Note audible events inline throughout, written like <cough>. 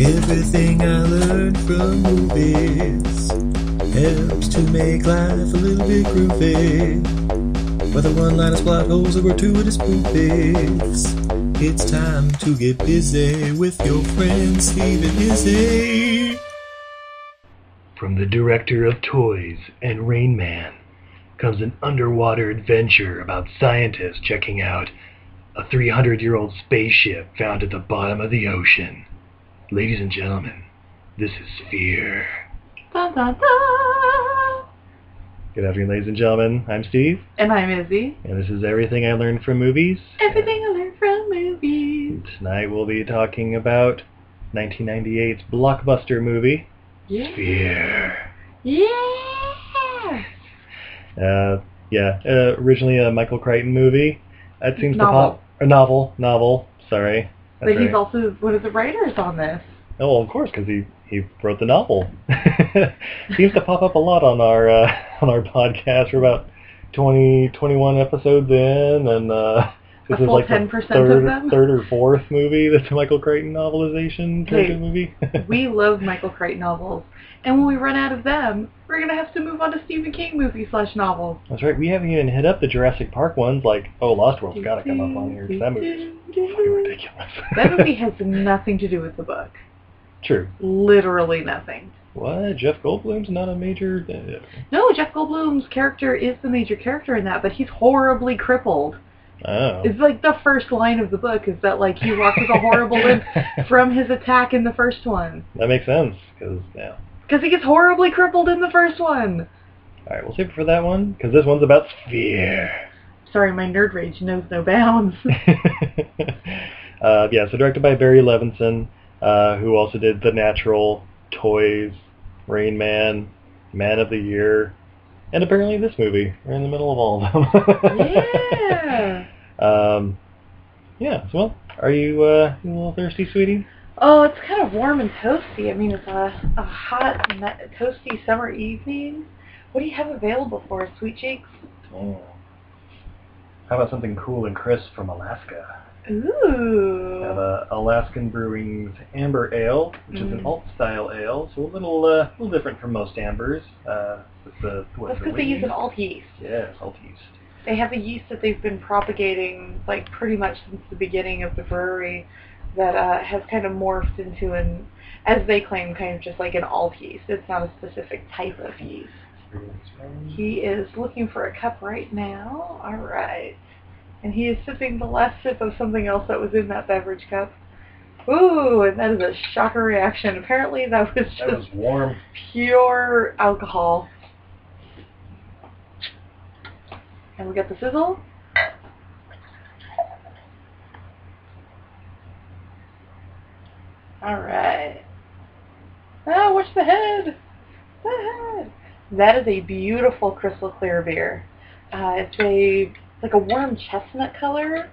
Everything I learned from movies helps to make life a little bit groovy. Whether one-liners, plot holes, or gratuitous movies, it's time to get busy with your friend Steve and Izzy. From the director of Toys and Rain Man comes an underwater adventure about scientists checking out a 300 year old spaceship found at the bottom of the ocean. Ladies and gentlemen, this is Fear. Da, da, da. Good afternoon, ladies and gentlemen. I'm Steve, And I'm Izzy. and this is Everything I Learned from Movies. Everything I learned from movies. Tonight we'll be talking about 1998's blockbuster movie, Yeah. Sphere. Yeah. Uh, yeah, uh, originally a Michael Crichton movie. That seems Novel. to pop. A novel, novel. Sorry. That's But he's also one of the writers on this. Oh, well, of course, because he he wrote the novel. <laughs> seems to pop up a lot on our uh, <laughs> on our podcast. We're about 20, 21 episodes in, and uh, this A is full like the 10% of them? third or fourth movie <laughs> that's a Michael Crichton novelization Hey, movie. We love Michael Crichton novels. And when we run out of them, we're going to have to move on to Stephen King movie slash novels. That's right. We haven't even hit up the Jurassic Park ones. Like, oh, Lost World's got to come up on here. That movie's fucking ridiculous. <laughs> That movie has nothing to do with the book. True. Literally nothing. What? Jeff Goldblum's not a major. uh, No, Jeff Goldblum's character is the major character in that, but he's horribly crippled. Oh. It's like the first line of the book is that like he walks with a horrible limp <laughs> from his attack in the first one. that makes sense. Because yeah. Because he gets horribly crippled in the first one. All right, we'll save it for that one because this one's about Sphere. Sorry, my nerd rage knows no bounds. <laughs> <laughs> uh, yeah, so directed by Barry Levinson, uh, who also did The Natural, Toys, Rain Man, Man of the Year, and apparently this movie. We're in the middle of all of them. yeah. <laughs> Um, yeah. So, well, are you uh, a little thirsty, sweetie? Oh, it's kind of warm and toasty. I mean, it's a, a hot, na- toasty summer evening. What do you have available for us, Sweet Cheeks? Oh. How about something cool and crisp from Alaska? We have Ooh. uh, Alaskan Brewing's Amber Ale, which is an Mm. alt style ale, so a little uh, a little different from most ambers. Uh, with the what, That's because they use an alt yeast. Yes, alt yeast. They have a yeast that they've been propagating like pretty much since the beginning of the brewery that uh, has kind of morphed into an, as they claim, kind of just like an alt yeast. It's not a specific type of yeast. He is looking for a cup right now. All right. And he is sipping the last sip of something else that was in that beverage cup. Ooh, and that is a shocker reaction. Apparently that was just That was warm. pure alcohol. And we got the sizzle. Alright. Ah, watch the head! The head! That is a beautiful crystal clear beer. Uh, it's a like a warm chestnut color,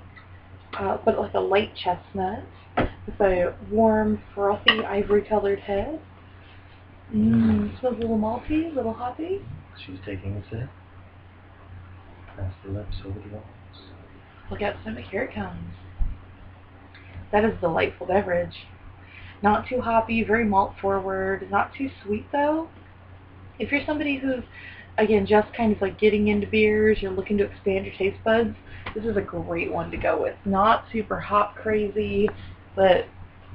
uh, but like a light chestnut with a warm, frothy, ivory-colored head. Mmm, smells a little malty, a little hoppy. She's taking a sip. Pass the lips over the walls. Look out, stomach, here it comes. That is a delightful beverage. Not too hoppy, very malt forward, not too sweet though. If you're somebody who's, again, just kind of like getting into beers, you're looking to expand your taste buds, this is a great one to go with. Not super hop crazy, but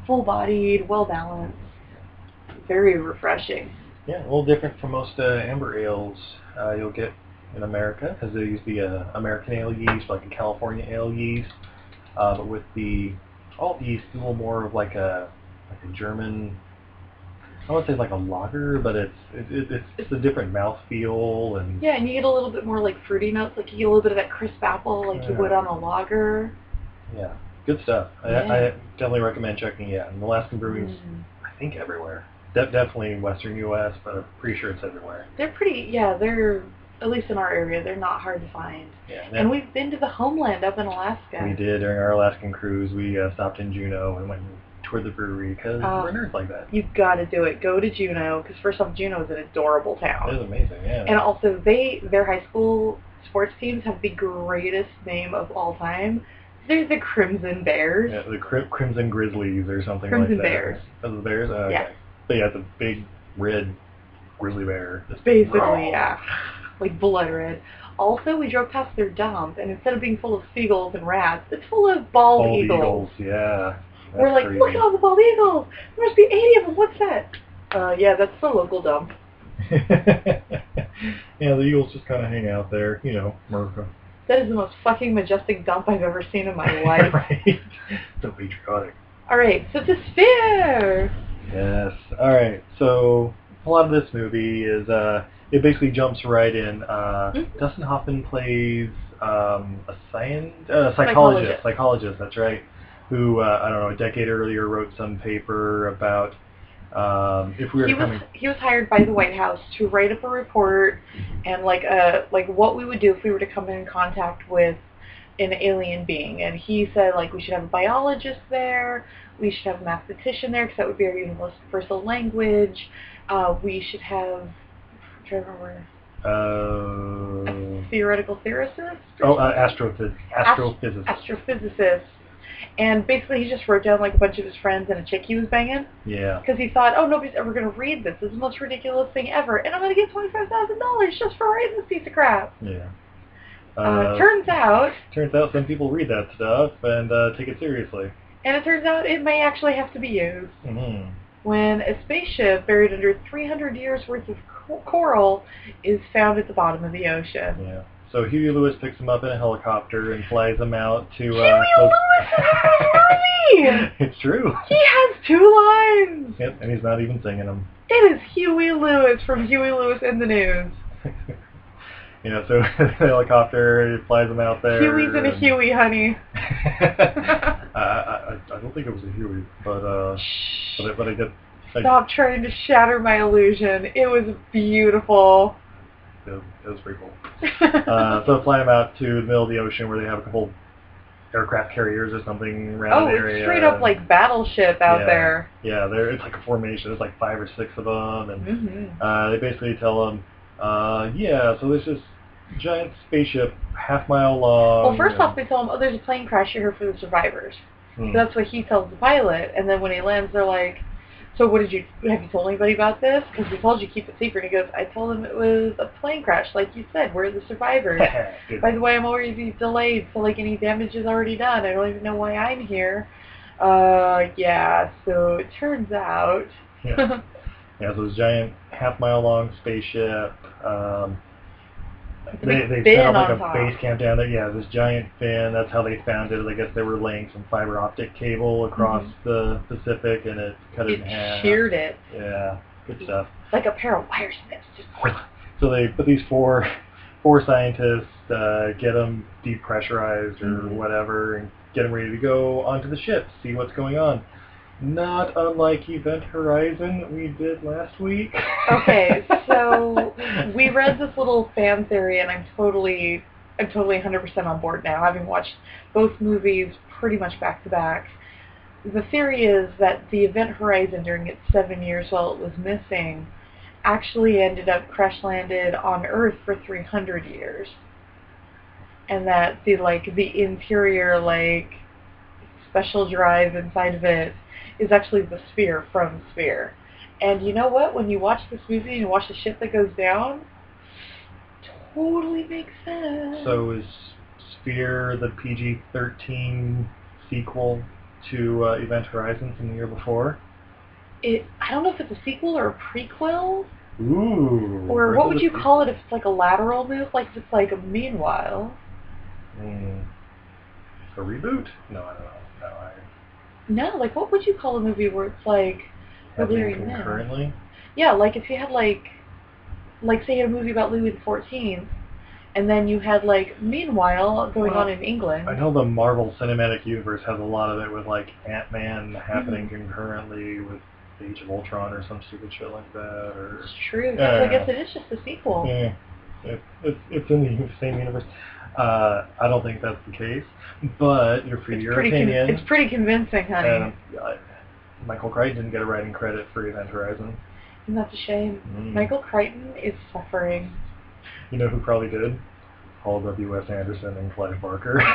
full bodied, well balanced. Very refreshing. Yeah, a little different from most uh, amber ales uh, you'll get in America, because they use the uh, American ale yeast, like a California ale yeast, uh, but with the alt yeast, a little more of like a like a German. I wouldn't say like a lager, but it's it, it, it's it's a different mouthfeel and Yeah, and you get a little bit more like fruity notes, like you get a little bit of that crisp apple like you would on a lager. yeah, good stuff. I, Yeah. I definitely recommend checking it out. And Alaskan Brewing's, Mm. I think, everywhere. De- definitely in Western U.S., but I'm pretty sure it's everywhere. They're pretty, yeah, they're, at least in our area, they're not hard to find. Yeah, And we've been to the homeland up in Alaska. We did during our Alaskan cruise. We uh, stopped in Juneau and went and toured the brewery because Oh. we're nerds like that. You've got to do it. Go to Juneau, because first off, Juneau is an adorable It was town. amazing, yeah. And also, they, their high school sports teams have the greatest name of all time. They're the Crimson Bears. Yeah, the Cri- Crimson Grizzlies or something Crimson like that. Bears. Oh, the Bears? Oh, okay. Yeah. But yeah, the big red grizzly bear. Basically, raw. yeah. Like blood red. Also, we drove past their dump, and instead of being full of seagulls and rats, it's full of bald, Bald eagles. eagles. Yeah. We're like, crazy. look at all the bald eagles! There must be 80 of them. What's that? Uh, yeah, that's the local dump. <laughs> yeah, the eagles just kind of hang out there, you know, America. That is the most fucking majestic dump I've ever seen in my <laughs> life. right. So patriotic. All right, so the sphere. Yes. All right. So a lot of this movie is uh, it basically jumps right in. Uh, Mhm. Dustin Hoffman plays um, a science uh, psychologist. Psychologist. Psychologist. That's right. Who uh, I don't know a decade earlier wrote some paper about um, if we were He was come. he was hired by the White House to write up a report and like uh like what we would do if we were to come in contact with an alien being. And he said like we should have a biologist there, we should have a mathematician there because that would be our universal language. Uh, we should have I'm trying to remember Uh, theoretical theorist. oh, uh, astrophys- astrophysicist. astrophysicist. And basically, he just wrote down like a bunch of his friends and a chick he was banging yeah. because he thought, oh, nobody's ever going to read this. This is the most ridiculous thing ever, and I'm going to get twenty five thousand dollars just for writing this piece of crap. Yeah. Uh, turns out, turns out some people read that stuff and uh, take it seriously. and it turns out it may actually have to be used hmm when a spaceship buried under 300 years worth of co- coral is found at the bottom of the ocean. Yeah. So Huey Lewis picks him up in a helicopter and flies him out to. Huey Uh, Lewis is in this movie! <laughs> it's true. He has two lines. Yep, and he's not even singing them. It is Huey Lewis from Huey Lewis and the News. <laughs> you know, so <laughs> the helicopter flies him out there. Huey's in a Huey, honey. I, I, I don't think it was a Huey, but uh, but I, but I get. I, Stop trying to shatter my illusion. It was beautiful. It was, it was pretty cool. <laughs> Uh, so fly him out to the middle of the ocean where they have a couple aircraft carriers or something around oh, the area. straight up like battleship out Yeah. there. Yeah, there it's like a formation. There's like five or six of them, and hmm uh, they basically tell them, uh, yeah, so there's this giant spaceship half mile long. Well, first off, they tell him, oh, there's a plane crash here for the survivors. Hmm. So that's what he tells the pilot. And then when he lands, they're like, so what did you, have you told anybody about this? Because we told you keep it secret. And he goes, I told him it was a plane crash, like you said. We're the survivors. <laughs> By the way, I'm already delayed, so like any damage is already done. I don't even know why I'm here. Uh, yeah, so it turns out... yeah. <laughs> yeah, so this giant half mile long spaceship. Um, they they set up like a top. base camp down there. Yeah, this giant fin. That's how they found it. I guess they were laying some fiber optic cable across Mhm. the Pacific, and it cut it, It in half. sheared it. Yeah, good stuff. Like a pair of wire snips. Just <laughs> So they put these four four scientists, uh, get them depressurized or Mhm. whatever, and get them ready to go onto the ship, see what's going on. Not unlike Event Horizon that we did last week. Okay, <laughs> so we read this little fan theory, and I'm totally, I'm totally 100% on board now, having watched both movies pretty much back to back. The theory is that the Event Horizon, during its seven years while it was missing, actually ended up crash landed on Earth for 300 years, and that the like the interior like special drive inside of it is actually the sphere from Sphere. And you know what? When you watch this movie and you watch the ship that goes down, totally makes sense. So is Sphere the PG-13 sequel to uh, Event Horizon from the year before? it, I don't know if it's a sequel or a prequel, Ooh. or what would you sequel? call it if it's like a lateral move, like if it's like a meanwhile. Mm. A reboot? No, I don't know. No, I No, like what would you call a movie where it's like, happening they're in there? concurrently. Yeah, like if you had like, like say you had a movie about Louis the Fourteenth, and then you had like meanwhile going Well, on in England. I know the Marvel Cinematic Universe has a lot of it with like Ant Man happening Mm-hmm. concurrently with Age of Ultron or some stupid shit like that. Or It's true. Yeah, so I guess it is just a sequel. yeah, it, it's it's in the same universe. Uh, I don't think that's the case, but your for It's your pretty. con- opinion. it's pretty convincing, honey. and, uh, Michael Crichton didn't get a writing credit for Event Horizon. Isn't that a shame? Mm. Michael Crichton is suffering. You know who probably did? Paul W. S. Anderson and Clive Barker. <laughs> <laughs>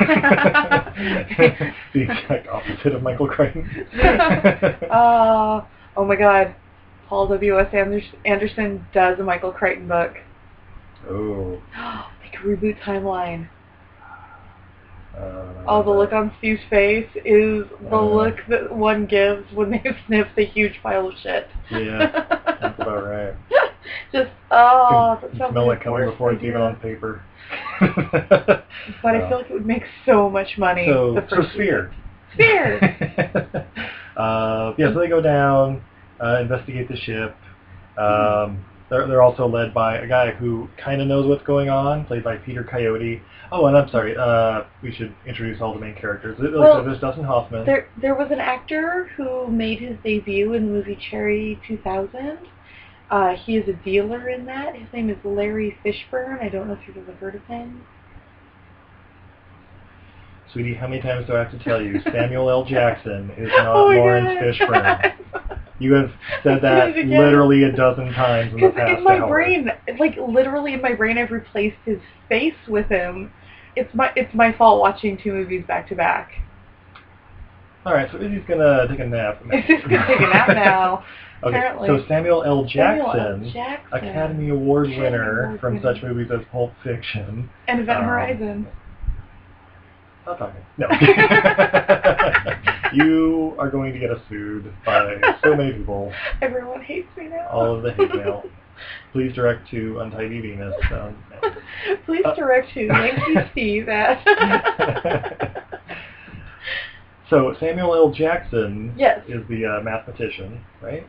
the exact opposite of Michael Crichton. <laughs> uh, oh my god. Paul W. S. Anders- Anderson does a Michael Crichton book. oh. <gasps> <gasps> could reboot timeline. Uh, Oh, the look on Steve's face is the Uh. look that one gives when they <laughs> sniff the huge pile of shit. Yeah, <laughs> that's about right. Just, oh, You that smell like it coming before it's even on paper. <laughs> But I feel like it would make so much money. so, the so first Sphere. Sphere. uh, yeah, so they go down, uh, investigate the ship. Um, they're, they're also led by a guy who kind of knows what's going on, played by Peter Coyote. Oh, and I'm sorry, uh, we should introduce all the main characters. Like Well, there's Dustin Hoffman. There, there was an actor who made his debut in the movie Cherry 2000. Uh, he is a dealer in that. His name is Larry Fishburne. I don't know if you've ever heard of him. Sweetie, how many times do I have to tell you? <laughs> Samuel L. Jackson is not oh Laurence God. Fishburne. <laughs> You have said that Did it again. literally a dozen times in the Because past in my hour. brain, like literally in my brain, I've replaced his face with him. It's my it's my fault watching two movies back to back. All right, so Izzy's gonna take a nap. Izzy's gonna take a nap now, <laughs> okay, apparently. so Samuel L. Jackson, Samuel L. Jackson. Academy Award Academy winner Award from winner. such movies as Pulp Fiction. and Event um, Horizon. Stop talking. No. <laughs> you are going to get us sued by so many people. Everyone hates me now. All of the hate mail. Please direct to Untidy Venus. Um, <laughs> Please Uh, direct to Yankee <laughs> Steve at. so Samuel L. Jackson Yes. is the uh, mathematician, right?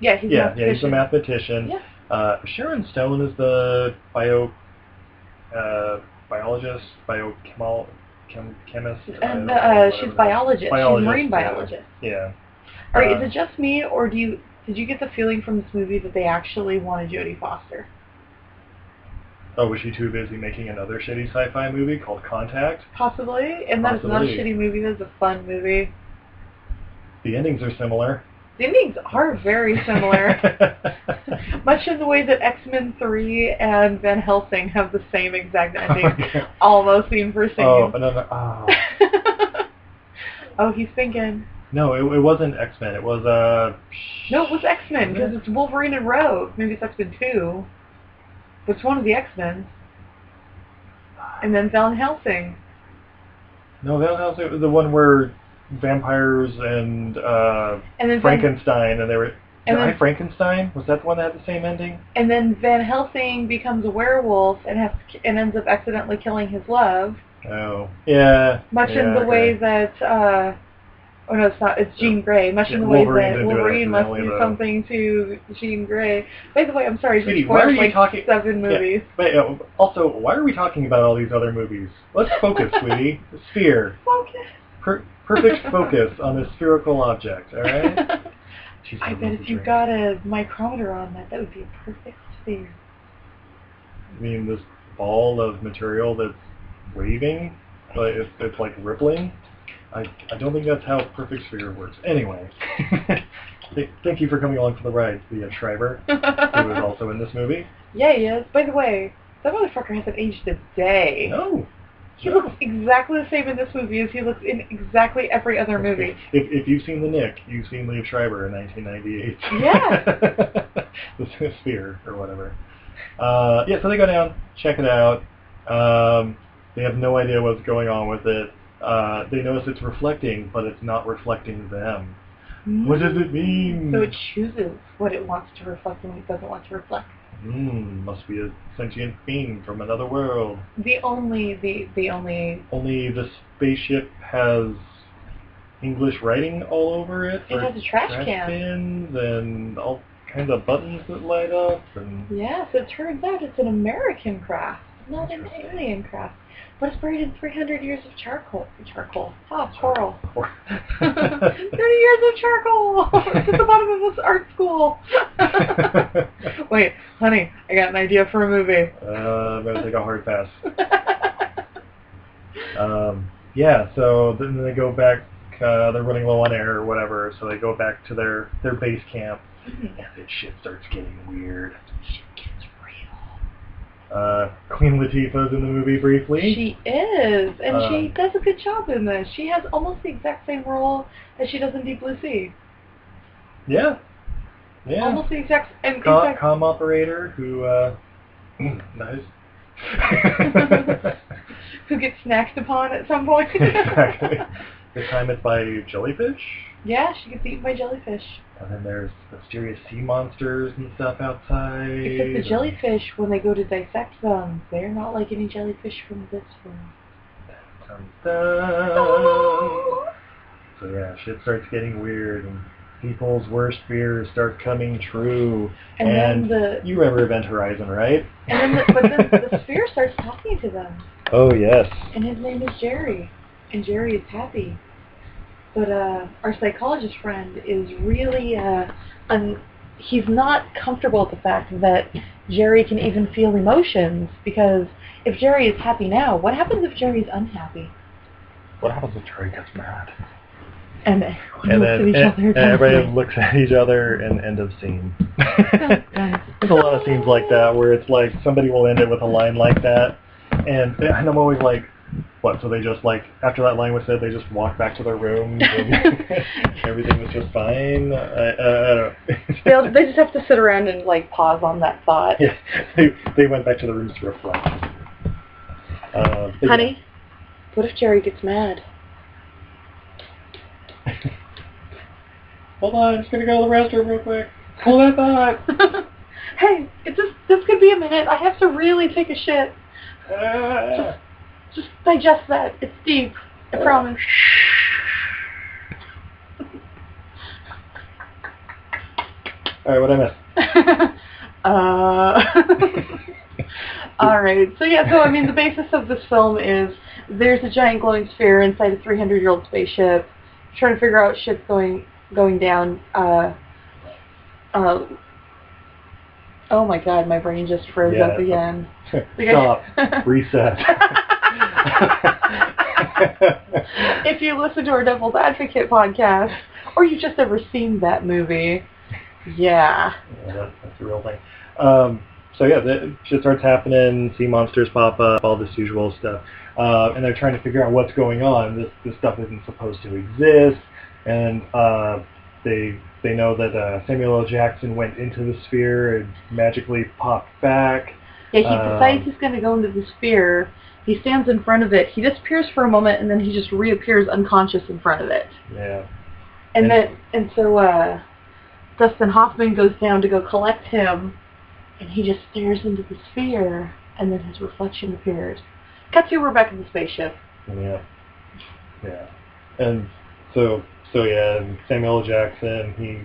yeah, he's yeah, a yeah, he's a mathematician. mathematician. Yeah. Uh, Sharon Stone is the bio uh, biologist, biochemal chem, chemist. And uh, she's biologist. Biologist, She's marine biologist. Yeah. All right, Uh, is it just me, or do you did you get the feeling from this movie that they actually wanted Jodie Foster? Oh, was she too busy making another shitty sci-fi movie called Contact? Possibly, and that's not a shitty movie. That's a fun movie. The endings are similar. The endings are very similar, <laughs> much in the way that X Men Three and Van Helsing have the same exact ending, <laughs> Okay. almost scene for scene. Oh, another. Oh. <laughs> oh, he's thinking. No, it, it wasn't X Men. It was uh. No, it was X Men because it's Wolverine and Rogue. Maybe it's X Men Two. But it's one of the X Men. And then Van Helsing. No, Van Helsing was the one where vampires and uh, And then Van, Frankenstein, and they were. And I then- Frankenstein? Was that the one that had the same ending? and then Van Helsing becomes a werewolf and has and ends up accidentally killing his love. Oh, yeah. Much in yeah, the way that. Uh, Oh no, it's not. It's Jean Grey. Much Yeah, in the way that didn't do it Wolverine must do though. something to Jean Grey. By the way, I'm sorry. Sweetie, why are you like talking- seven Yeah, movies. But uh, also, why are we talking about all these other movies? Let's focus, <laughs> sweetie. Sphere. Focus. Per- perfect focus on this spherical object. All right. <laughs> I bet if you got a micrometer on that, that would be a perfect sphere. I mean, this ball of material that's waving, but it's, it's like rippling. I, I don't think that's how perfect sphere works. Anyway, <laughs> th- thank you for coming along for the ride, Liev uh, Schreiber, who is <laughs> also in this movie. yeah, he is. By the way, that motherfucker hasn't aged a day. No. He looks exactly the same in this movie as he looks in exactly every other movie. If, if you've seen The Nick, you've seen Liev Schreiber in 1998. Yeah. <laughs> the Sphere, or whatever. Uh, yeah, so they go down, check it out. Um, they have no idea what's going on with it. Uh, they notice it's reflecting, but it's not reflecting them. What does it mean? So it chooses what it wants to reflect and what it doesn't want to reflect. Hmm, must be a sentient being from another world. The only, the, the only, Only the spaceship has English writing all over it. It has a trash can. bins and all kinds of buttons that light up. And yes, it turns out it's an American craft, not an alien craft. It's buried in 300 years of charcoal. Charcoal. Ah, coral. <laughs> 30 years of charcoal! it's at the bottom of this art school. <laughs> Wait, honey, I got an idea for a movie. uh, I'm gonna take a hard pass. <laughs> Um, yeah, so then they go back. Uh, they're running low on air or whatever, so they go back to their their base camp, and then shit starts getting weird. Shit. Uh, Queen Latifah's in the movie briefly. She is, and Uh, she does a good job in this. She has almost the exact same role as she does in Deep Blue Sea. yeah. Yeah. Almost the exact. And Com, fact, com operator who, uh, <clears throat> nice. <laughs> who gets snacked upon at some point. <laughs> exactly. <laughs> This time it's by jellyfish. Yeah, she gets eaten by jellyfish. And then there's mysterious sea monsters and stuff outside. Except the jellyfish, when they go to dissect them, they're not like any jellyfish from this. Dun, dun. So yeah, shit starts getting weird and people's worst fears start coming true. And, then the you remember Event Horizon, right? and then the, but then the sphere starts talking to them, Oh yes. and his name is Jerry, and Jerry is happy. But uh, our psychologist friend is really uh, un- he's not comfortable with the fact that Jerry can even feel emotions because if Jerry is happy now, what happens if Jerry's unhappy? What happens if Jerry gets mad? And And then and, and everybody looks at each other and end of scene. <laughs> There's a lot of scenes like that where it's like somebody will end it with a line like that, and, and I'm always like, what? So they just like after that line was said, they just walked back to their rooms and <laughs> everything was just fine. I, I, I don't. They'll, they just have to sit around and like pause on that thought. Yeah, they, they went back to the rooms to reflect. Uh, Honey, what if Jerry gets mad? Hold on, I'm just gonna go to the restroom real quick. Hold that thought. <laughs> hey, it just this could be a minute. I have to really take a shit. Ah. Just digest that. It's deep. I promise. All right, what I missed? <laughs> uh. <laughs> All right. So yeah. So I mean, the basis of this film is there's a giant glowing sphere inside a 300-year-old spaceship, trying to figure out shit's going going down. Uh. Uh. Oh my God, my brain just froze Yeah, <laughs> up again. Stop. Reset. <laughs> if you listen to our Devil's Advocate podcast, or you've just ever seen that movie, yeah. Yeah, that's, that's the real thing. Um, so yeah, the, shit starts happening. Sea monsters pop up, all this usual stuff, uh, and they're trying to figure out what's going on. This this stuff isn't supposed to exist, and uh, they they know that uh, Samuel L. Jackson went into the sphere and magically popped back. Yeah, he Um, decides he's going to go into the sphere. He stands in front of it. He disappears for a moment, and then he just reappears unconscious in front of it. Yeah, And And- then, and so uh, Dustin Hoffman goes down to go collect him, and he just stares into the sphere, and then his reflection appears. Cut to, we're back in the spaceship. yeah, yeah, and so so yeah, and Samuel L. Jackson he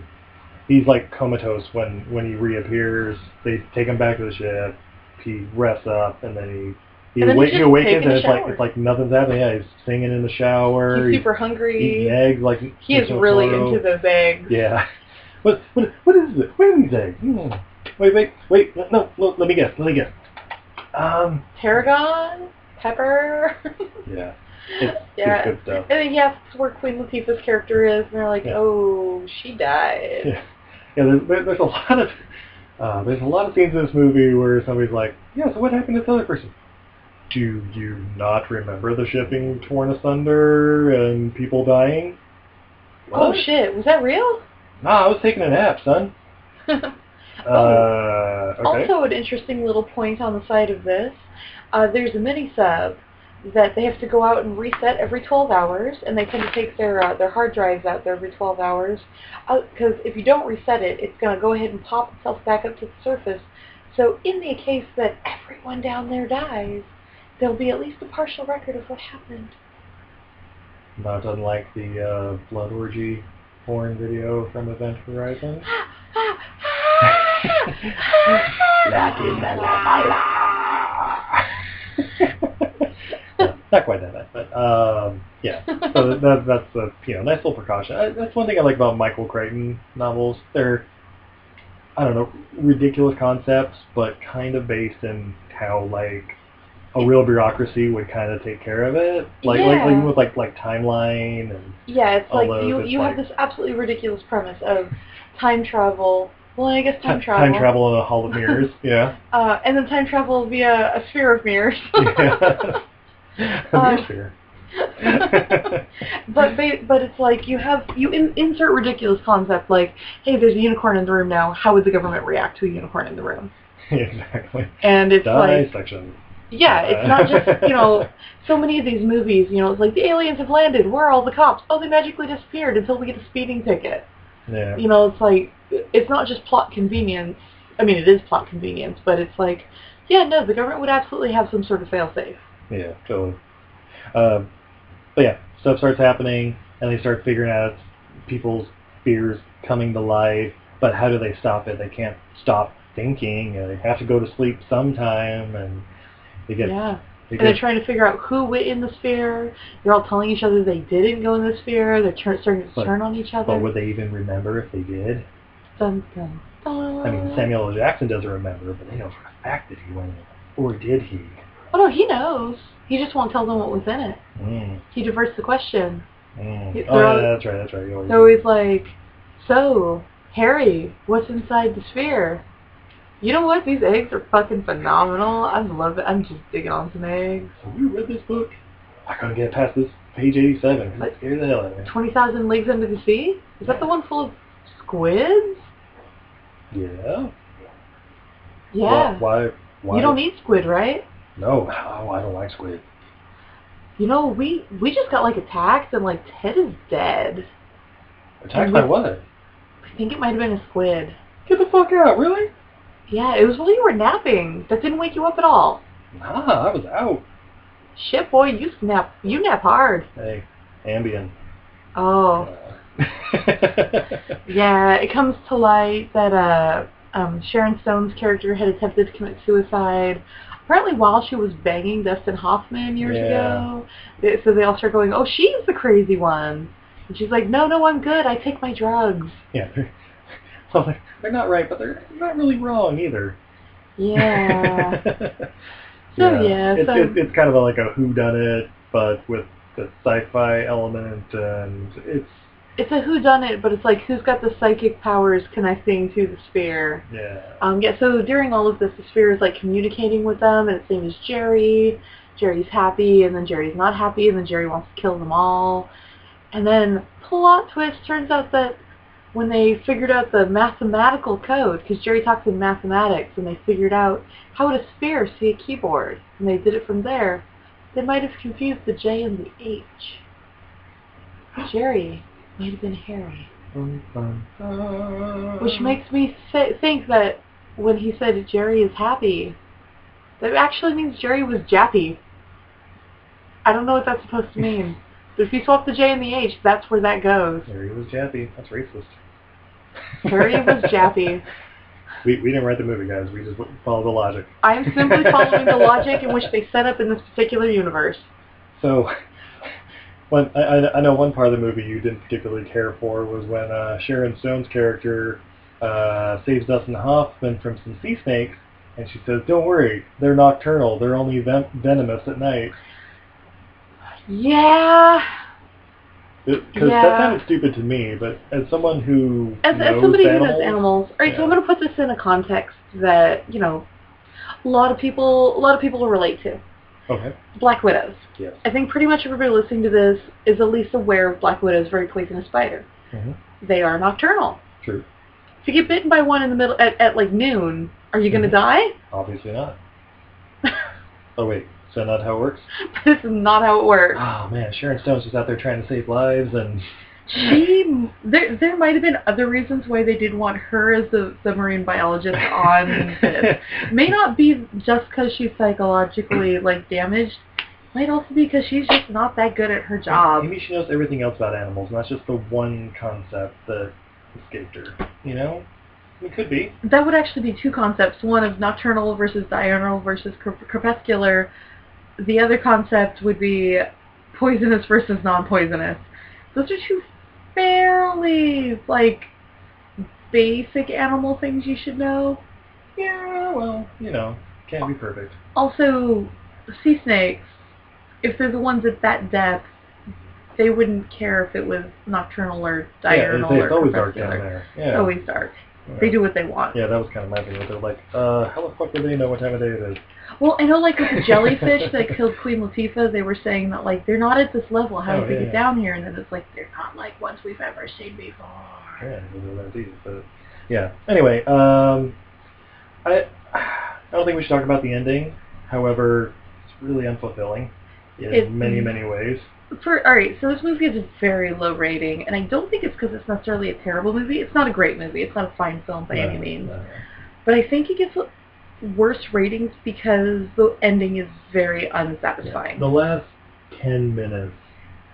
he's like comatose when when he reappears. They take him back to the ship. He rests up, and then he And then awake, he awakens, and it's like it's like nothing's happening. Yeah, he's singing in the shower. He's super hungry. eating eggs. Like He is really Totoro. into those eggs. Yeah. <laughs> What what what is it? What are these eggs? Hmm. Wait wait wait no, no let me guess let me guess. Um Tarragon, pepper. <laughs> yeah <laughs> it's, Yeah. it's good stuff. And then he asks where Queen Latifah's character is, and they're like, Yeah. "Oh, she died." Yeah, yeah. There's, there's a lot of uh, there's a lot of scenes in this movie where somebody's like, "Yeah, so what happened to this other person?" Do you not remember the shipping torn asunder and people dying? Oh shit, was that real? Nah, I was taking a nap, son. <laughs> Uh, okay. Also, an interesting little point on the side of this: uh, there's a mini sub that they have to go out and reset every 12 hours, and they tend to take their uh, their hard drives out there every 12 hours. Because if you don't reset it, it's going to go ahead and pop itself back up to the surface. So, in the case that everyone down there dies, there'll be at least a partial record of what happened. Not unlike the uh, blood orgy porn video from Event Horizon. <gasps> <laughs> Not quite that bad, but um, yeah. So that, that's a you know nice little precaution. That's one thing I like about Michael Crichton novels. They're I don't know ridiculous concepts, but kind of based in how like a real bureaucracy would kind of take care of it. Like like, like with like like timeline and Yeah, it's like Although you it's you have this absolutely ridiculous premise of time travel Well, I guess time travel. Time travel in a hall of mirrors. <laughs> Yeah. Uh, and then time travel via a sphere of mirrors. <laughs> yeah. <laughs> Mirror sphere. but but it's like you have you in, insert ridiculous concept like, hey, there's a unicorn in the room now. How would the government react to a unicorn in the room? exactly. And it's like, Dissection. Yeah, it's not just you know, <laughs> so many of these movies, you know, it's like the aliens have landed. Where are all the cops? Oh, they magically disappeared until we get a speeding ticket. Yeah. You know, it's like it's not just plot convenience. I mean, it is plot convenience, but it's like, yeah, no, the government would absolutely have some sort of fail-safe. Yeah, totally. Um, but yeah, stuff starts happening, and they start figuring out people's fears coming to life. But how do they stop it? They can't stop thinking. And they have to go to sleep sometime, and get yeah. And they're trying to figure out who went in the sphere. They're all telling each other they didn't go in the sphere. They're tur- starting to But- turn on each other. But would they even remember if they did? Dun, dun, dun. I mean, Samuel L. Jackson doesn't remember, but they know for a fact that he went in. Or did he? Oh no, he knows. He just won't tell them what was in it. Mm, He diverts the question. mm. Oh, yeah, that's right, that's right. They're always like, "So, Harry, what's inside the sphere?" You know what? These eggs are fucking phenomenal. I love it. I'm just digging on some eggs. Have you read this book? I couldn't get past this page 87 because it scared the hell out of me. Twenty thousand leagues under the sea. Is that the one full of squids? Yeah? Yeah. Why? Why? why? You don't eat squid, right? No. Oh, I don't like squid. You know, we we just got like attacked and like Ted is dead. Attacked by what? I think it might have been a squid. Get the fuck out, really? Yeah, it was while you were napping. That didn't wake you up at all. Nah, I was out. Shit, boy, you nap. You nap hard. Hey, Ambien. Oh, <laughs> yeah. It comes to light that uh, um, Sharon Stone's character had attempted to commit suicide. Apparently, while she was banging Dustin Hoffman years Yeah. ago. They- So they all start going, "Oh, she's the crazy one," and she's like, "No, no, I'm good. I take my drugs." yeah, they're, <laughs> Like, they're not right, but they're not really wrong either. Yeah. <laughs> So, yeah, it's, so- it's, it's kind of a, like a who done it, but with the sci-fi element, and it's It's a who done it, but it's like who's got the psychic powers connecting to the sphere. yeah, Um, yeah, so during all of this, the sphere is like communicating with them, and its name is Jerry. Jerry's happy, and then Jerry's not happy, and then Jerry wants to kill them all. And then, plot twist, turns out that when they figured out the mathematical code, because Jerry talks in mathematics, and they figured out how would a sphere see a keyboard, and they did it from there, they might have confused the J and the H. Jerry might have been Harry. Which makes me th- think that when he said Jerry is happy, that actually means Jerry was Jappy. I don't know what that's supposed to mean. But if you swap the J and the H, that's where that goes. Harry was Jappy. That's racist. Harry was Jappy. We, we didn't write the movie, guys. We just followed the logic. I am simply following the logic in which they set up in this particular universe. So, when I, I I know one part of the movie you didn't particularly care for was when uh, Sharon Stone's character uh, saves Dustin Hoffman from some sea snakes, and she says, "Don't worry, they're nocturnal. They're only ven- venomous at night." Yeah. Because Yeah. that sounded stupid to me, but as someone who As, as knows somebody animals, who knows animals, all right. So I'm going to put this in a context that you know, a lot of people, a lot of people will relate to. okay, Black widows. yes, I think pretty much everybody listening to this is at least aware of Black Widow's very poisonous spider. hmm They are nocturnal. true, If you get bitten by one in the middle at, at like noon, are you going to die? obviously not. <laughs> Oh wait, so not how it works? <laughs> this is not how it works. Oh man, Sharon Stone's just out there trying to save lives, and <laughs> She there there might have been other reasons why they did want her as the, the marine biologist on this. <laughs> May not be just because she's psychologically like damaged. Might also be because she's just not that good at her job. Maybe she knows everything else about animals, and that's just the one concept that escaped her. You know, it could be. That would actually be two concepts: one of nocturnal versus diurnal versus crep- crepuscular. The other concept would be poisonous versus non-poisonous. Those are two fairly like basic animal things you should know. Yeah, well, you know, can't be perfect. Also, sea snakes, if they're the ones at that depth, they wouldn't care if it was nocturnal or yeah, diurnal it's, or it's always dark down there. It's Yeah. always dark. They do what they want. Yeah, that was kind of my thing. They're like, uh, how the fuck do they know what time of day it is? Well, I know like with the jellyfish that killed Queen Latifah, they were saying that like they're not at this level. How Oh, did they yeah, get yeah. down here? And then it's like they're not like ones we've ever seen before. Yeah, it was that easy, but yeah. Anyway, um, I I don't think we should talk about the ending. However, it's really unfulfilling in It- many many ways. For all right, so this movie has a very low rating, and I don't think it's because it's necessarily a terrible movie. It's not a great movie. It's not a fine film by any means. no. But I think it gets worse ratings because the ending is very Yeah. unsatisfying. The last ten minutes,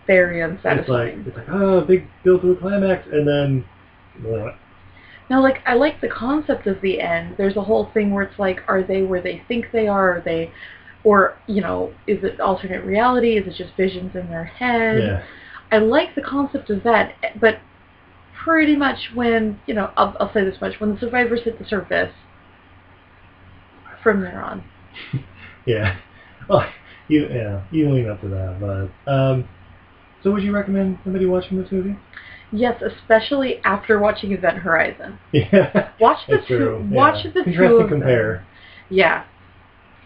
Very it's like unsatisfying. it's like oh, big build to a climax, and then what? Now, like, I like the concept of the end. There's a whole thing where it's like, are they where they think they are? Are they, or, you know, is it alternate reality? Is it just visions in their head? yeah, I like the concept of that, but pretty much when, you know, I'll, I'll say this much, when the survivors hit the surface, from there on. <laughs> yeah. Well, you yeah, you lean up to that, but um, so would you recommend somebody watching this movie? Yes, especially after watching Event Horizon. <laughs> Yeah, Watch the two. true. Watch yeah. the two of them. compare. Yeah.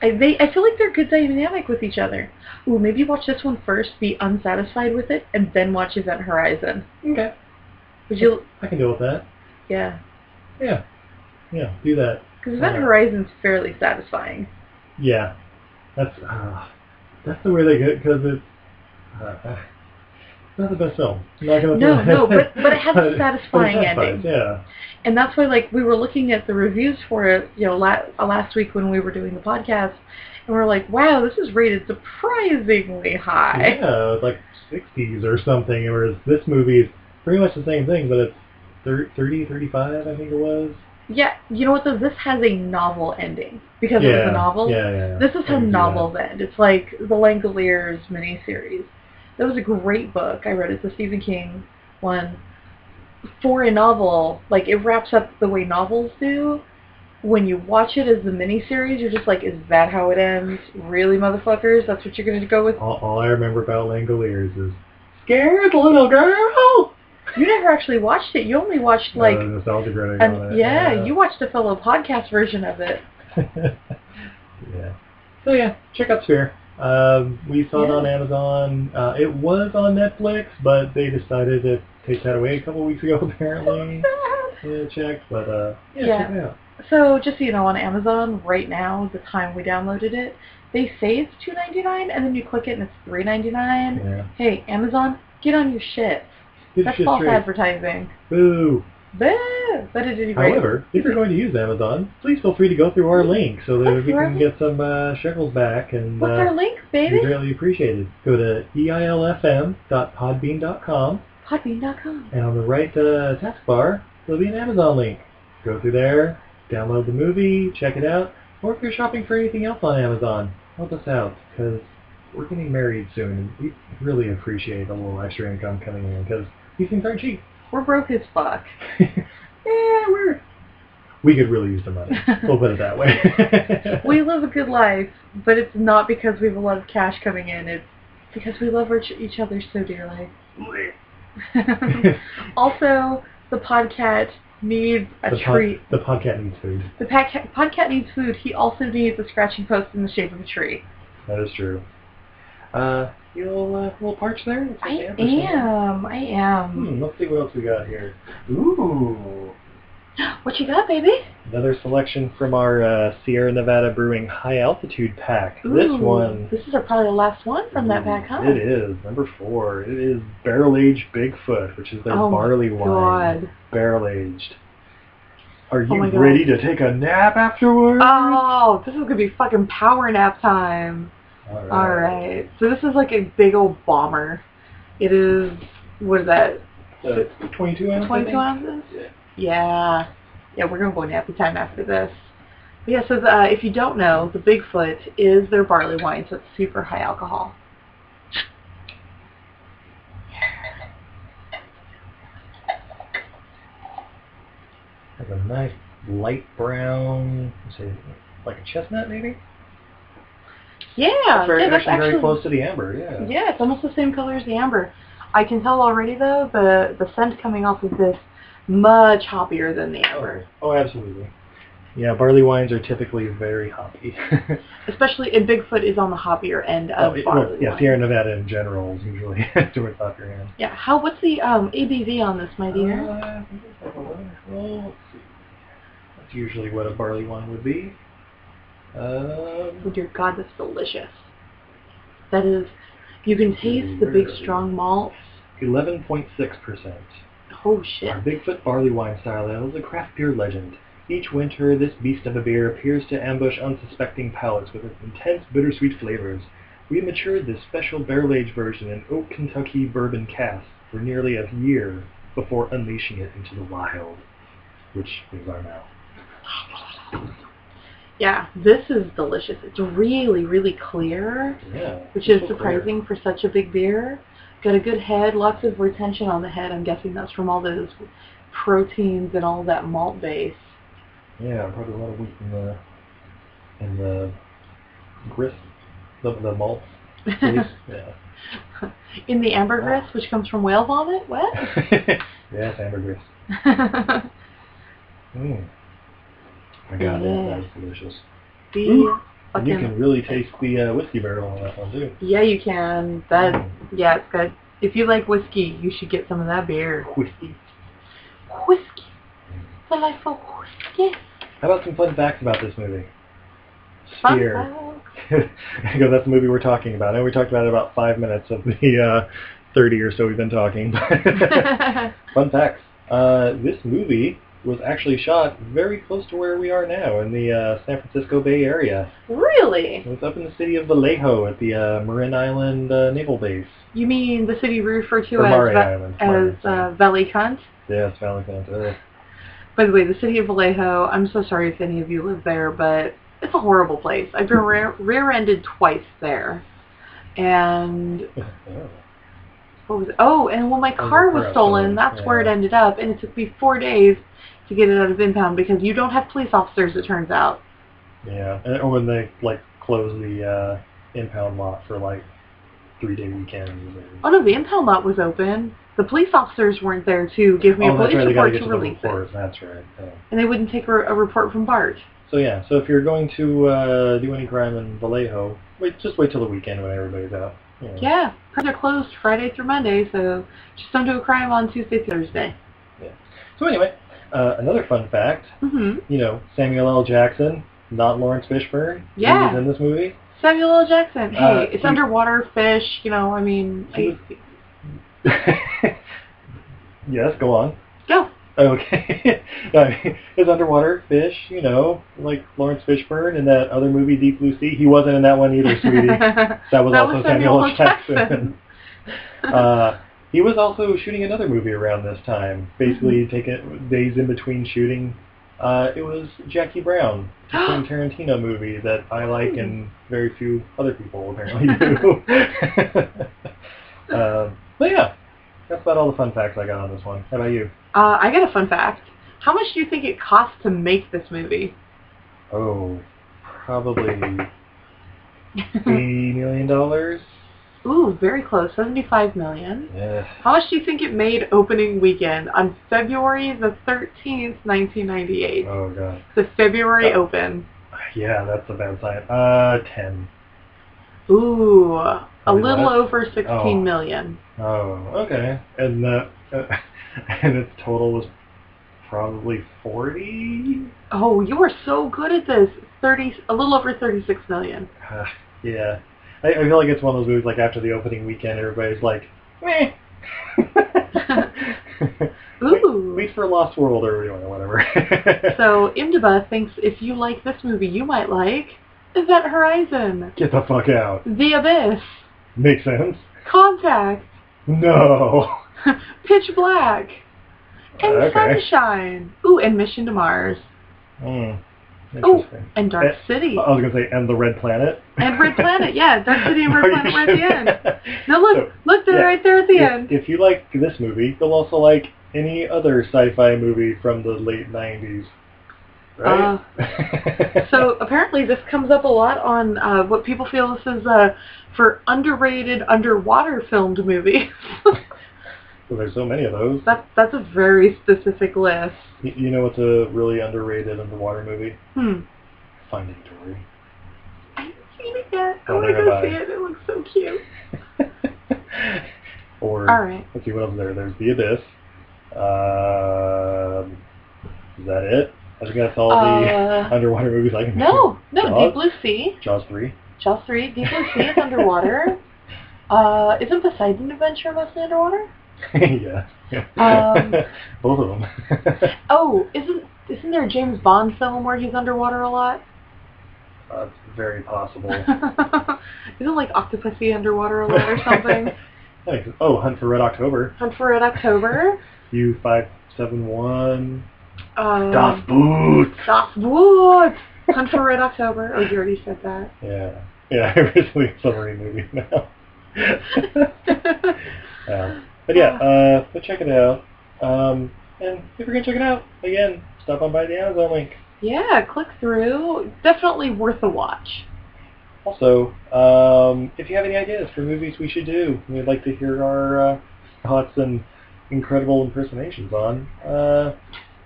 I, they, I feel like they're a good dynamic with each other. Ooh, maybe watch this one first, be unsatisfied with it, and then watch Event Horizon. Okay, Would you? I can deal with that. Yeah. Yeah, yeah, do that. Because Event Alright. Horizon's fairly satisfying. Yeah, that's uh, that's the way they get because it's uh, it's not the best film. No, no, but- but it has a <laughs> satisfying ending. Yeah, And that's why, like, we were looking at the reviews for it, you know, la- uh, last week when we were doing the podcast, and we are like, wow, this is rated surprisingly high. yeah, it's like 60s or something. Whereas this movie is pretty much the same thing, but it's thir- 30, 35, I think it was. Yeah, you know what though? This has a novel ending because yeah, it was a novel. Yeah, yeah. yeah. This is how novels end. It's like the Langoliers miniseries. That was a great book. I read it. It's a Stephen King one. For a novel, like it wraps up the way novels do. When you watch it as the miniseries, you're just like, is that how it ends? Really, motherfuckers? That's what you're going to go with? All, all I remember about Langoliers is scared little girl. You never actually watched it. You only watched like, nostalgia critic an, on it. yeah, you watched a fellow podcast version of it. <laughs> yeah. So yeah, check out Sphere. Um, we saw it on Amazon. Uh, it was on Netflix, but they decided to take that away a couple weeks ago, <laughs> apparently. <laughs> yeah, checked, but uh, yeah, Yeah. check. So just so you know, on Amazon right now, the time we downloaded it, they say it's two ninety nine, and then you click it and it's three ninety nine. Yeah. Hey, Amazon, get on your shit. Get That's false straight. advertising. Boo. But it is great. However, if you're going to use Amazon, please feel free to go through our link so that That's we can get some uh, shekels back and What's uh, our link, baby? greatly appreciated. Go to eilfm.podbean.com Podbean.com. And on the right uh, taskbar, there'll be an Amazon link. Go through there, download the movie, check it out, or if you're shopping for anything else on Amazon, help us out because we're getting married soon, and we really appreciate a little extra income coming in because these things aren't cheap. We're broke as fuck. yeah, <laughs> we're we could really use the money. We'll put it that way. <laughs> we live a good life, but it's not because we have a lot of cash coming in. It's because we love each other so dearly. <laughs> also, the podcat needs a the, pod, treat. the podcat needs food. The podcat, podcat needs food. He also needs a scratching post in the shape of a tree. That is true. Uh, you little, uh, little parch there? I am. I am. Hmm, let's see what else we got here. Ooh. <gasps> What you got, baby? Another selection from our uh, Sierra Nevada Brewing High Altitude Pack. this one. This is our, probably the last one from that pack, huh? It is. Number four. It is Barrel Aged Bigfoot, which is their Oh barley wine. God. Barrel aged. Are Oh you God. ready to take a nap afterwards? Oh, this is gonna be fucking power nap time. All right. All right. So this is like a big old bomber. It is. What is that? Uh, 22 ounce, I 22 think? ounces? Yeah. Yeah. Yeah, we're gonna go nappy time after this. But yeah, so the, uh, if you don't know, the Bigfoot is their barley wine, so it's super high alcohol. Has a nice light brown, say, like a chestnut maybe? Yeah, very, yeah, that's actually, very close to the amber, yeah. Yeah, it's almost the same color as the amber. I can tell already though the the scent coming off of this much hoppier than the amber. Oh, absolutely. Yeah, barley wines are typically very hoppy. <laughs> Especially, and Bigfoot is on the hoppier end Oh, of it- barley well, yeah, wine. Sierra Nevada in general is usually towards hoppier end. Yeah. How? What's the um, ABV on this, my dear? Uh, well, let's see. That's usually what a barley wine would be. Oh Um, dear God, that's delicious. That is, you can taste the big strong malts. 11.6%. Oh shit. Our Bigfoot barley wine style ale is a craft beer legend. Each winter, this beast of a beer appears to ambush unsuspecting palates with its intense bittersweet flavors. We matured this special barrel-aged version in Oak Kentucky bourbon cask for nearly a year before unleashing it into the wild, which is our now. Yeah, this is delicious. It's really, really clear, Yeah. which is so clear. surprising for such a big beer. Got a good head, lots of retention on the head. I'm guessing that's from all those proteins and all that malt base. Yeah, probably a lot of wheat in the in the grist, the the malt base. <laughs> yeah. <laughs> In the ambergris, which comes from whale vomit. What? <laughs> yes, ambergris. Mm. My God, Yeah. that, that's delicious. the Ooh, And you can really taste the uh, whiskey barrel on that one too. yeah, you can. That Mm. yeah, it's good. If you like whiskey, you should get some of that beer. Whiskey. Whiskey, delightful whiskey. How about some fun facts about this movie? Sphere. because <laughs> that's the movie we're talking about. And we talked about it about five minutes of the uh, 30 or so we've been talking. <laughs> <laughs> Fun facts. Uh, this movie was actually shot very close to where we are now in the uh, San Francisco Bay Area. really? It was up in the city of Vallejo at the uh, Mare Island uh, Naval Base. You mean the city we refer to Or as Maury Va- Island. As uh, Valley Cunt? Yes, Valley Center. By the way, the city of Vallejo. I'm so sorry if any of you live there, but it's a horrible place. I've been <laughs> rear- rear-ended twice there, and. <laughs> what was it? Oh, and when my car was stolen, that's where it ended up, and it took me four days to get it out of impound because you don't have police officers. It turns out. Yeah, and or when they like close the uh, impound lot for like three day weekends. and- Oh no, the impound lot was open. The police officers weren't there to give me oh, a police right. Report to to release it, report. That's right. Yeah. and they wouldn't take a, a report from Bart. So yeah, so if you're going to uh, do any crime in Vallejo, wait, just wait till the weekend when everybody's out. Know. Yeah, they're closed Friday through Monday, so just don't do a crime on Tuesday, Thursday. Yeah. So anyway, uh, another fun fact, Mm-hmm. you know, Samuel L. Jackson, not Laurence Fishburne, he Yeah. was in this movie. Samuel L. Jackson. Hey, Uh, it's he- underwater fish. You know, I mean, He <laughs> yes, go on. go. Okay. <laughs> I mean, his underwater fish, you know, like Laurence Fishburne in that other movie, Deep Blue Sea. He wasn't in that one either, <laughs> sweetie. That was That also was Samuel L. Jackson. <laughs> uh, he was also shooting another movie around this time, basically Mm-hmm. taking days in between shooting. Uh, it was Jackie Brown, <gasps> Quentin Tarantino movie that I like and very few other people apparently do. um, but yeah, that's about all the fun facts I got on this one. How about you? Uh, I got a fun fact. How much do you think it cost to make this movie? Oh, probably eighty million dollars. Ooh, very close. Seventy-five million. Yeah. How much do you think it made opening weekend on February the thirteenth, nineteen ninety-eight? Oh god. The February Oh. open. Yeah, that's a bad sign. Uh, ten. Ooh, a little less. over sixteen Oh. million. Oh, okay. And the <laughs> and its total was probably forty. Oh, you are so good at this. Thirty, a little over thirty-six million. Uh, <sighs> yeah. I, I feel like it's one of those movies like after the opening weekend, everybody's like, meh. <laughs> Ooh. Wait, wait for Lost World or you know, whatever. <laughs> So Imdb thinks if you like this movie, you might like Event Horizon, Get the fuck out. The Abyss, Makes sense. Contact, No. <laughs> Pitch Black, and Okay. Sunshine. Ooh, and Mission to Mars, Hmm. Oh. And Dark Eh, City, I was gonna say, and the Red Planet. and Red Planet. Yeah, Dark City and <laughs> Red Planet right at the end. shouldn't. Look, So, look, they're yeah. right there at the if, end. If you like this movie, you'll also like any other sci-fi movie from the late '90s, right? Uh, <laughs> So apparently this comes up a lot on uh, what people feel this is uh, for underrated underwater filmed movies. <laughs> Well, there's so many of those. That's that's a very specific list. Y- You know what's a really underrated underwater movie? Hmm. Finding Dory. I haven't seen it yet. I Oh, want to go see it. It looks so cute. <laughs> or All right. let's see what else there. There's The Abyss. Um, is that it? I think that's all the Uh, <laughs> underwater movies I can No, no, Jaws? Deep Blue Sea. Jaws three. Jaws 3, Deep Blue Sea is underwater. <laughs> Uh, isn't The Poseidon Adventure mostly underwater? <laughs> yeah. Um, Both of them. Oh, isn't isn't there a James Bond film where he's underwater a lot? That's very possible. isn't like Octopussy underwater a lot or something? Oh, Hunt for Red October. Hunt for Red October. U five seven one. Um, Das Boot. Das Boot. Hunt for Red October. Oh, you already said that. Yeah. Yeah, <laughs> I originally a submarine movie now. <laughs> um, but yeah, uh, but check it out. Um, and if you're gonna check it out, again, stop on by the Amazon link. yeah, click through. Definitely worth a watch. Also, um, if you have any ideas for movies we should do, we'd like to hear our uh, thoughts and incredible impersonations on. Uh,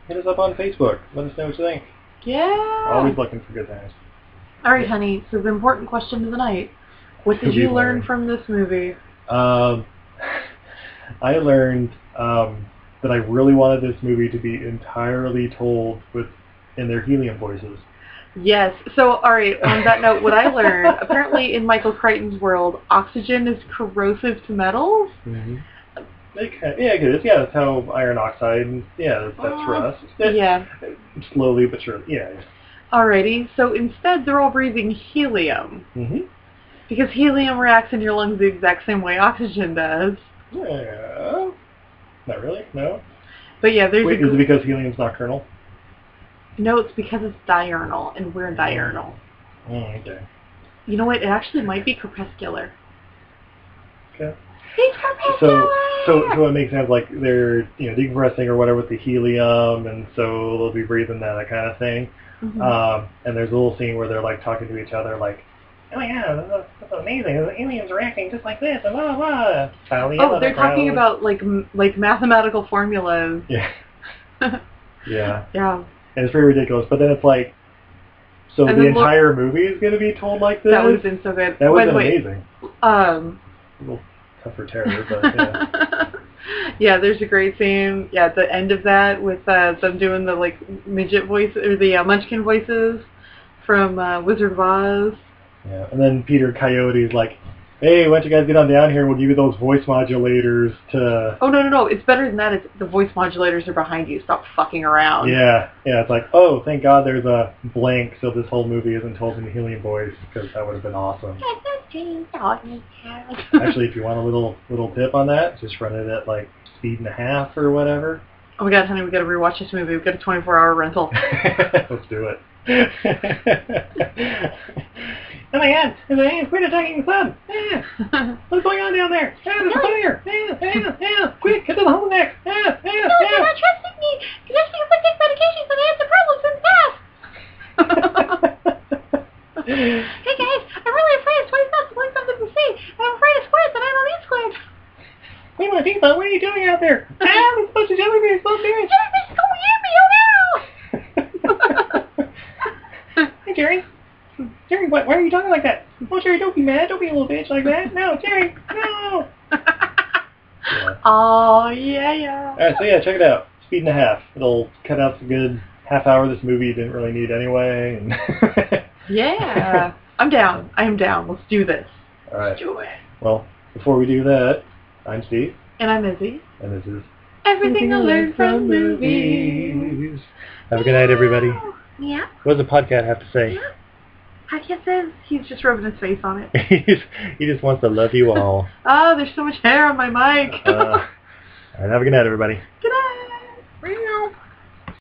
hit us up on Facebook. Let us know what you think. Yeah. Always looking for good things. All right, honey. So the important question of the night: What did you learn learn? from this movie? Um, <laughs> I learned um, that I really wanted this movie to be entirely told with in their helium voices. Yes. So, all right. On that note, what I learned <laughs> apparently in Michael Crichton's world, oxygen is corrosive to metals. Mm-hmm. Yeah, it is. Yeah, that's how iron oxide. And, yeah, that's, that's for us. It's- Yeah. Slowly but surely. Yeah. Alrighty. So instead, they're all breathing helium Mm-hmm. because helium reacts in your lungs the exact same way oxygen does. Yeah. Not really. No. But yeah, there's Wait, a is it because helium's nocturnal? no. It's because it's diurnal, and we're diurnal. Mm, okay. You know what? It actually might be crepuscular. Okay. So, so, so it makes sense. Like they're you know decompressing or whatever with the helium, and so they'll be breathing that, that kind of thing. Mhm. Um, and there's a little scene where they're like talking to each other, like, "Oh yeah, this is amazing. The aliens are acting just like this." And blah blah. blah. oh, they're talking about like m- like mathematical formulas. Yeah. <laughs> yeah. Yeah, And it's very ridiculous. But then it's like, so And the entire movie is going to be told like this. that would have been so good. That By would the have way, been amazing. um, A little tough for terror, but yeah. <laughs> yeah, there's a great scene. Yeah, at the end of that with uh, them doing the like midget voice or the uh, Munchkin voices from uh, Wizard of Oz. yeah. And then Peter Coyote's like, "Hey, why don't you guys get on down here? and We'll give you those voice modulators to." Oh no no no! It's better than that. It's the voice modulators are behind you. Stop fucking around. Yeah, yeah. It's like, oh, thank God there's a blank, so this whole movie isn't told in the helium voice because that would have been awesome. Actually, if you want a little little tip on that, just run it at like speed and a half or whatever. Oh my god, honey, we gotta rewatch this movie. We've got a 24-hour rental. <laughs> Let's do it. <laughs> oh my God! It's we're attacking the sun. Yeah. <laughs> What's going on down there? Ah, there's a fire! Yeah, yeah, yeah! Quick, get to the hole next! Yeah, yeah, No, yeah! you're not trusting me. Just because I take medications and I had some problems in the past. hey guys, I'm really afraid of twice nuts going something to see, and I'm afraid of squids, and I don't eat squids. Hey, my Tifa, what are you doing out there? ah, there's a bunch of jellyfish, don't do it! Jellyfish come eat me, oh no! <laughs> hey, Jerry. Jerry, what, why are you talking like that? Oh, Jerry, don't be mad. Don't be a little bitch like that. No, Jerry, no. Yeah. Oh, yeah, yeah. All right, so yeah, check it out. Speed and a half. It'll cut out the good half hour this movie didn't really need anyway. And <laughs> Yeah. I'm down. I am down. Let's do this. All right. Do it. Well, before we do that, I'm Steve, And I'm Izzy. and this is Everything I learned from movies. Have a good night, everybody. Yeah. What does the podcast have to say? I guess. He's just rubbing his face on it. <laughs> he, just, wants to love you all. <laughs> oh, there's so much hair on my mic. uh, all right, have a good night, everybody. <laughs> Good night.